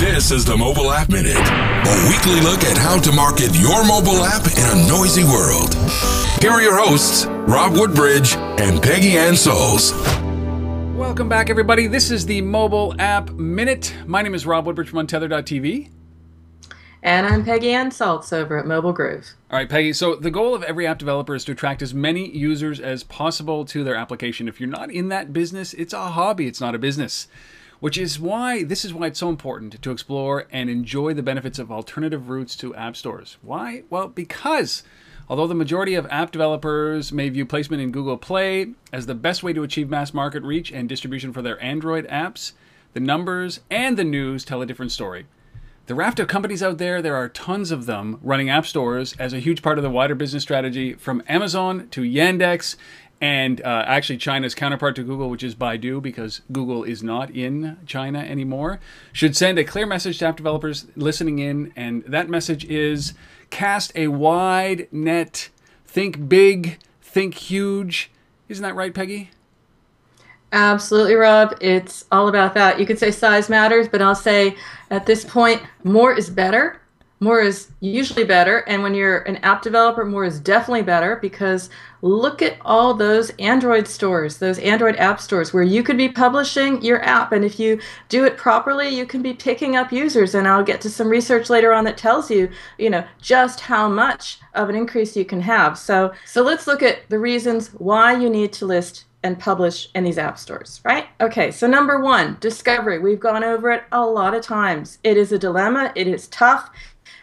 This is the Mobile App Minute, a weekly look at how to market your mobile app in a noisy world. Here are your hosts, Rob Woodbridge and Peggy Anne Salz. Welcome back, everybody. This is the Mobile App Minute. My name is Rob Woodbridge from Untether.tv. And I'm Peggy Anne Salz over at Mobile Groove. All right, Peggy. So the goal of every app developer is to attract as many users as possible to their application. If you're not in that business, it's a hobby, it's not a business. Which is why this is why it's so important to explore and enjoy the benefits of alternative routes to app stores. Why? Well, because although the majority of app developers may view placement in Google Play as the best way to achieve mass market reach and distribution for their Android apps, the numbers and the news tell a different story. The raft of companies out there, there are tons of them running app stores as a huge part of the wider business strategy from Amazon to Yandex and uh, actually China's counterpart to Google, which is Baidu, because Google is not in China anymore, should send a clear message to app developers listening in. And that message is cast a wide net, think big, think huge. Isn't that right, Peggy? Absolutely, Rob. It's all about that. You could say size matters, but I'll say at this point, more is better. More is usually better. And when you're an app developer, more is definitely better because look at all those Android stores, those Android app stores where you could be publishing your app. And if you do it properly, you can be picking up users. And I'll get to some research later on that tells you, you know, just how much of an increase you can have. So, so let's look at the reasons why you need to list and publish in these app stores, right? Okay, so number one, discovery. We've gone over it a lot of times. It is a dilemma, it is tough.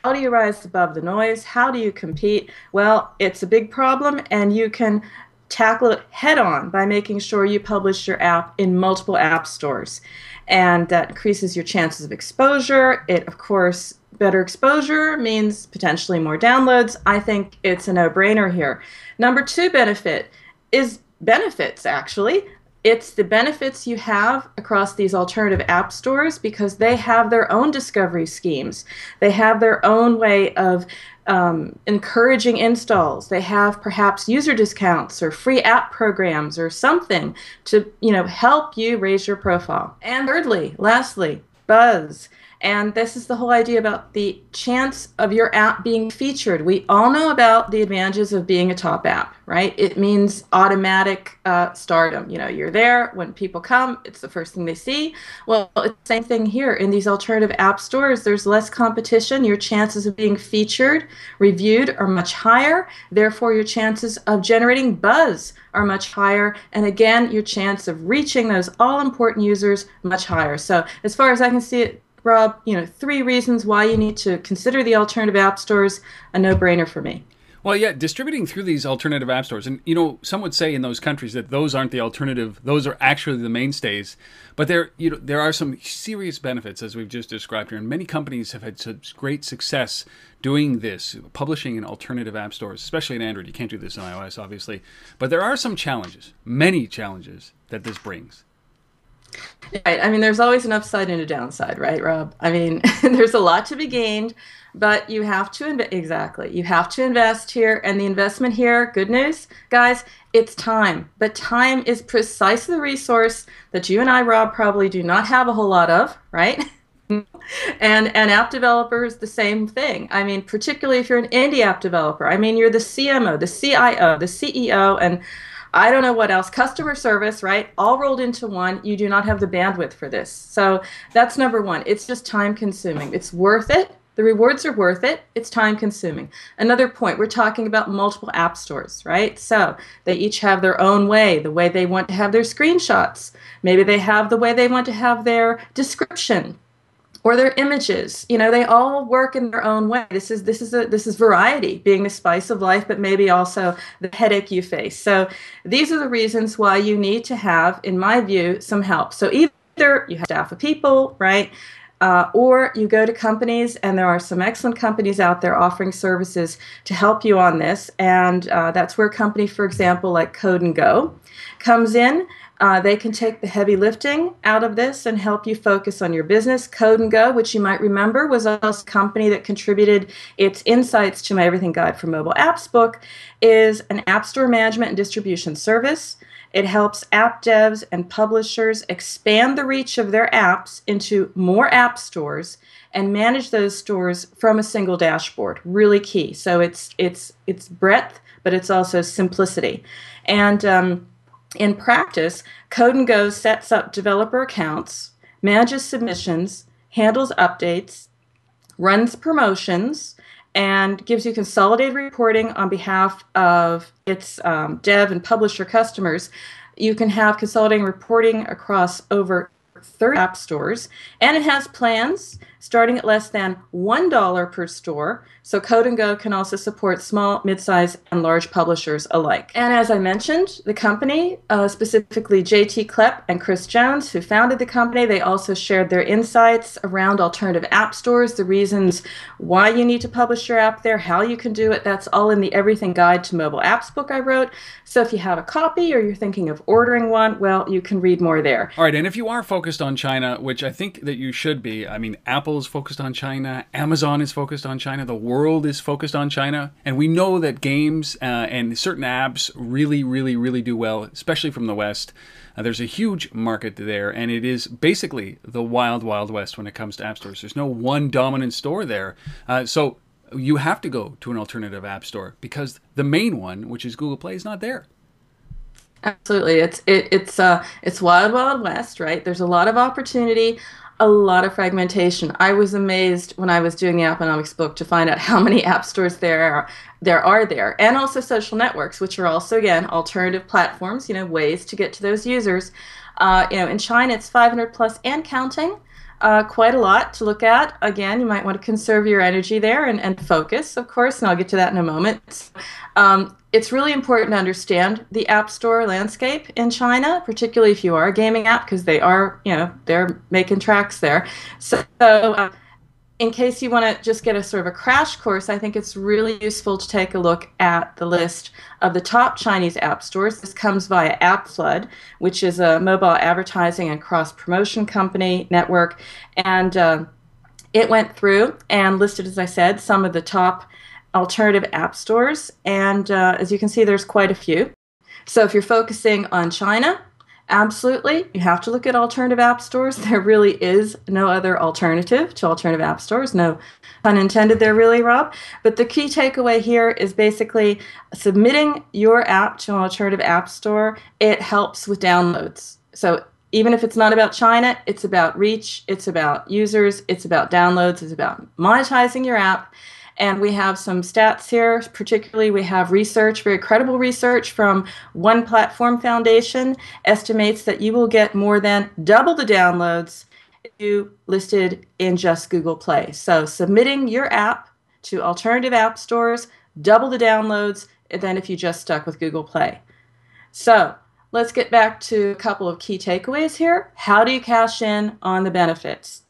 How do you rise above the noise? How do you compete? Well, it's a big problem, and you can tackle it head on by making sure you publish your app in multiple app stores. And that increases your chances of exposure. It, of course, better exposure means potentially more downloads. I think it's a no brainer here. Number two benefit is benefits actually. It's the benefits you have across these alternative app stores because they have their own discovery schemes. They have their own way of um, encouraging installs. They have perhaps user discounts or free app programs or something to you know help you raise your profile. And thirdly, lastly, buzz. And this is the whole idea about the chance of your app being featured. We all know about the advantages of being a top app, right? It means automatic uh, stardom. You know, you're there when people come, it's the first thing they see. Well, it's the same thing here. In these alternative app stores, there's less competition. Your chances of being featured, reviewed are much higher. Therefore, your chances of generating buzz are much higher. And again, your chance of reaching those all important users much higher. So, as far as I can see it, Rob, you know, three reasons why you need to consider the alternative app stores, a no-brainer for me. Well, yeah, distributing through these alternative app stores, and you know, some would say in those countries that those aren't the alternative; those are actually the mainstays. But there, you know, there are some serious benefits, as we've just described here, and many companies have had such great success doing this, publishing in alternative app stores, especially in Android. You can't do this in iOS, obviously, but there are some challenges, many challenges that this brings. Right. I mean, there's always an upside and a downside, right, Rob? I mean, there's a lot to be gained, but you have to invest. Exactly. You have to invest here, and the investment here, good news, guys, it's time. But time is precisely the resource that you and I, Rob, probably do not have a whole lot of, right? and and app developers the same thing i mean particularly if you're an indie app developer i mean you're the cmo the cio the ceo and I don't know what else. Customer service, right? All rolled into one. You do not have the bandwidth for this. So that's number one. It's just time consuming. It's worth it. The rewards are worth it. It's time consuming. Another point, we're talking about multiple app stores, right? So they each have their own way, the way they want to have their screenshots. Maybe they have the way they want to have their description or their images you know they all work in their own way this is this is a this is variety being the spice of life but maybe also the headache you face so these are the reasons why you need to have in my view some help so either you have staff of people right uh, or you go to companies, and there are some excellent companies out there offering services to help you on this. And uh, that's where a company, for example, like Codengo, comes in. Uh, they can take the heavy lifting out of this and help you focus on your business. Codengo, which you might remember, was a company that contributed its insights to my Everything Guide for Mobile Apps book, is an app store management and distribution service. It helps app devs and publishers expand the reach of their apps into more app stores and manage those stores from a single dashboard. Really key. So it's it's it's breadth, but it's also simplicity. And um, in practice, Codengo sets up developer accounts, manages submissions, handles updates, runs promotions, and gives you consolidated reporting on behalf of its um, dev and publisher customers. You can have consolidating reporting across over 30 app stores, and it has plans starting at less than $1 per store. So Codengo can also support small, mid-size, and large publishers alike. And as I mentioned, the company, uh, specifically JT Klepp and Chris Jones, who founded the company, they also shared their insights around alternative app stores, the reasons why you need to publish your app there, how you can do it. That's all in the Everything Guide to Mobile Apps book I wrote. So if you have a copy or you're thinking of ordering one, well, you can read more there. All right, and if you are focused on China, which I think that you should be, I mean, Apple is focused on China, Amazon is focused on China, the world is focused on China, and we know that games uh, and certain apps really, really, really do well, especially from the West. Uh, there's a huge market there, and it is basically the wild, wild west when it comes to app stores. There's no one dominant store there. Uh, so you have to go to an alternative app store because the main one, which is Google Play, is not there. Absolutely, it's it, it's uh it's wild wild west, right? There's a lot of opportunity, a lot of fragmentation. I was amazed when I was doing the Apponomics book to find out how many app stores there are there are there, and also social networks, which are also again alternative platforms. You know, ways to get to those users. Uh, you know, in China, it's 500 plus and counting. Uh, quite a lot to look at. Again, you might want to conserve your energy there and, and focus, of course, and I'll get to that in a moment. Um, it's really important to understand the app store landscape in China, particularly if you are a gaming app, because they are, you know, they're making tracks there. So, uh, in case you want to just get a sort of a crash course, I think it's really useful to take a look at the list of the top Chinese app stores. This comes via AppFlood, which is a mobile advertising and cross promotion company network. And uh, it went through and listed, as I said, some of the top alternative app stores. And uh, as you can see, there's quite a few. So if you're focusing on China, Absolutely. You have to look at alternative app stores. There really is no other alternative to alternative app stores. No pun intended there, really, Rob. But the key takeaway here is basically submitting your app to an alternative app store. It helps with downloads. So even if it's not about China, it's about reach, it's about users, it's about downloads, it's about monetizing your app. And we have some stats here. Particularly, we have research, very credible research from One Platform Foundation estimates that you will get more than double the downloads if you listed in just Google Play. So submitting your app to alternative app stores, double the downloads than if you just stuck with Google Play. So let's get back to a couple of key takeaways here. How do you cash in on the benefits?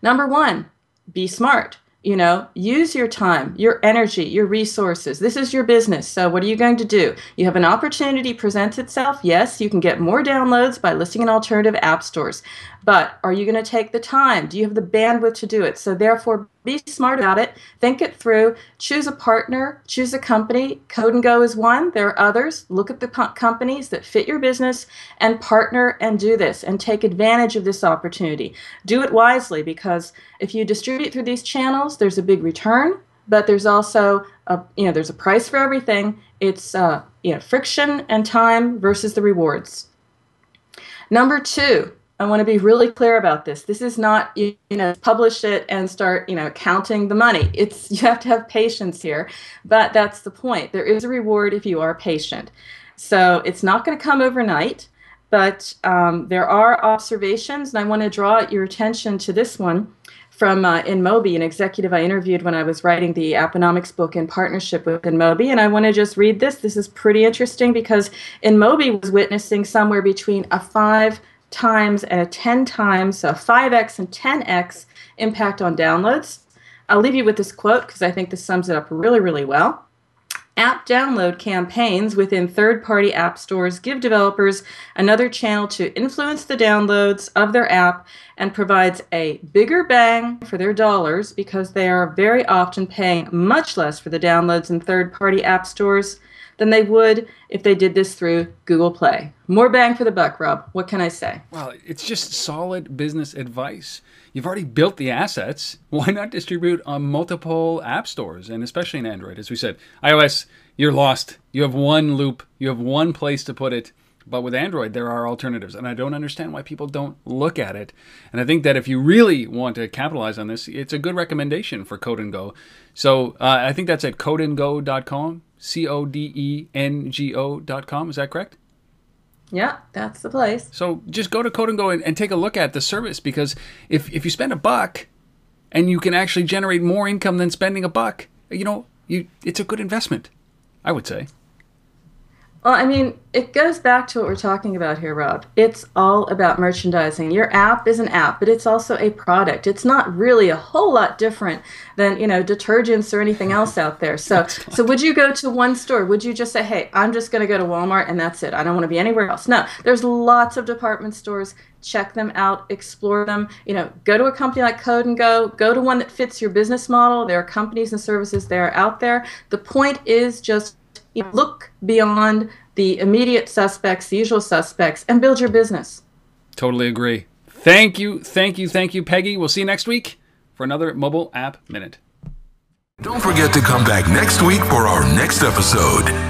Number one, be smart you know use your time your energy your resources. This is your business so what are you going to do? You have an opportunity presents itself? Yes you can get more downloads by listing in alternative app stores but are you going to take the time? Do you have the bandwidth to do it? So therefore be smart about it. Think it through. Choose a partner. Choose a company. Codengo is one. There are others. Look at the companies that fit your business and partner and do this and take advantage of this opportunity. Do it wisely because if you distribute through these channels there's a big return but there's also a you know there's a price for everything. It's uh, you know friction and time versus the rewards. Number two I want to be really clear about this. This is not you, know publish it and start you know counting the money. It's you have to have patience here, but that's the point. There is a reward if you are patient. So it's not going to come overnight, but um, there are observations, and I want to draw your attention to this one from uh, InMobi, an executive I interviewed when I was writing the Apponomics book in partnership with InMobi. And I want to just read this. This is pretty interesting because InMobi was witnessing somewhere between a 5 times and a 10 times, so 5x and 10x impact on downloads. I'll leave you with this quote because I think this sums it up really, really well. App download campaigns within third party app stores give developers another channel to influence the downloads of their app and provides a bigger bang for their dollars because they are very often paying much less for the downloads in third party app stores than they would if they did this through Google Play. More bang for the buck, Rob. What can I say? Well, it's just solid business advice. You've already built the assets. Why not distribute on multiple app stores and especially in Android? As we said, iOS, you're lost. You have one loop, you have one place to put it. But with Android, there are alternatives, and I don't understand why people don't look at it. And I think that if you really want to capitalize on this, it's a good recommendation for Codengo. So uh, I think that's at codengo.com, C O D E N G com. Is that correct? Yeah, that's the place. So just go to Codengo and, and take a look at the service because if, if you spend a buck and you can actually generate more income than spending a buck, you know, you it's a good investment, I would say. Well, I mean, it goes back to what we're talking about here, Rob. It's all about merchandising. Your app is an app, but it's also a product. It's not really a whole lot different than, you know, detergents or anything else out there. So, so would you go to one store? Would you just say, "Hey, I'm just going to go to Walmart and that's it. I don't want to be anywhere else." No, there's lots of department stores. Check them out, explore them. You know, go to a company like Codengo. Go to one that fits your business model. There are companies and services that are out there. The point is just you look beyond the immediate suspects, the usual suspects, and build your business. Totally agree. Thank you, thank you, thank you, Peggy. We'll see you next week for another Mobile App Minute. Don't forget to come back next week for our next episode.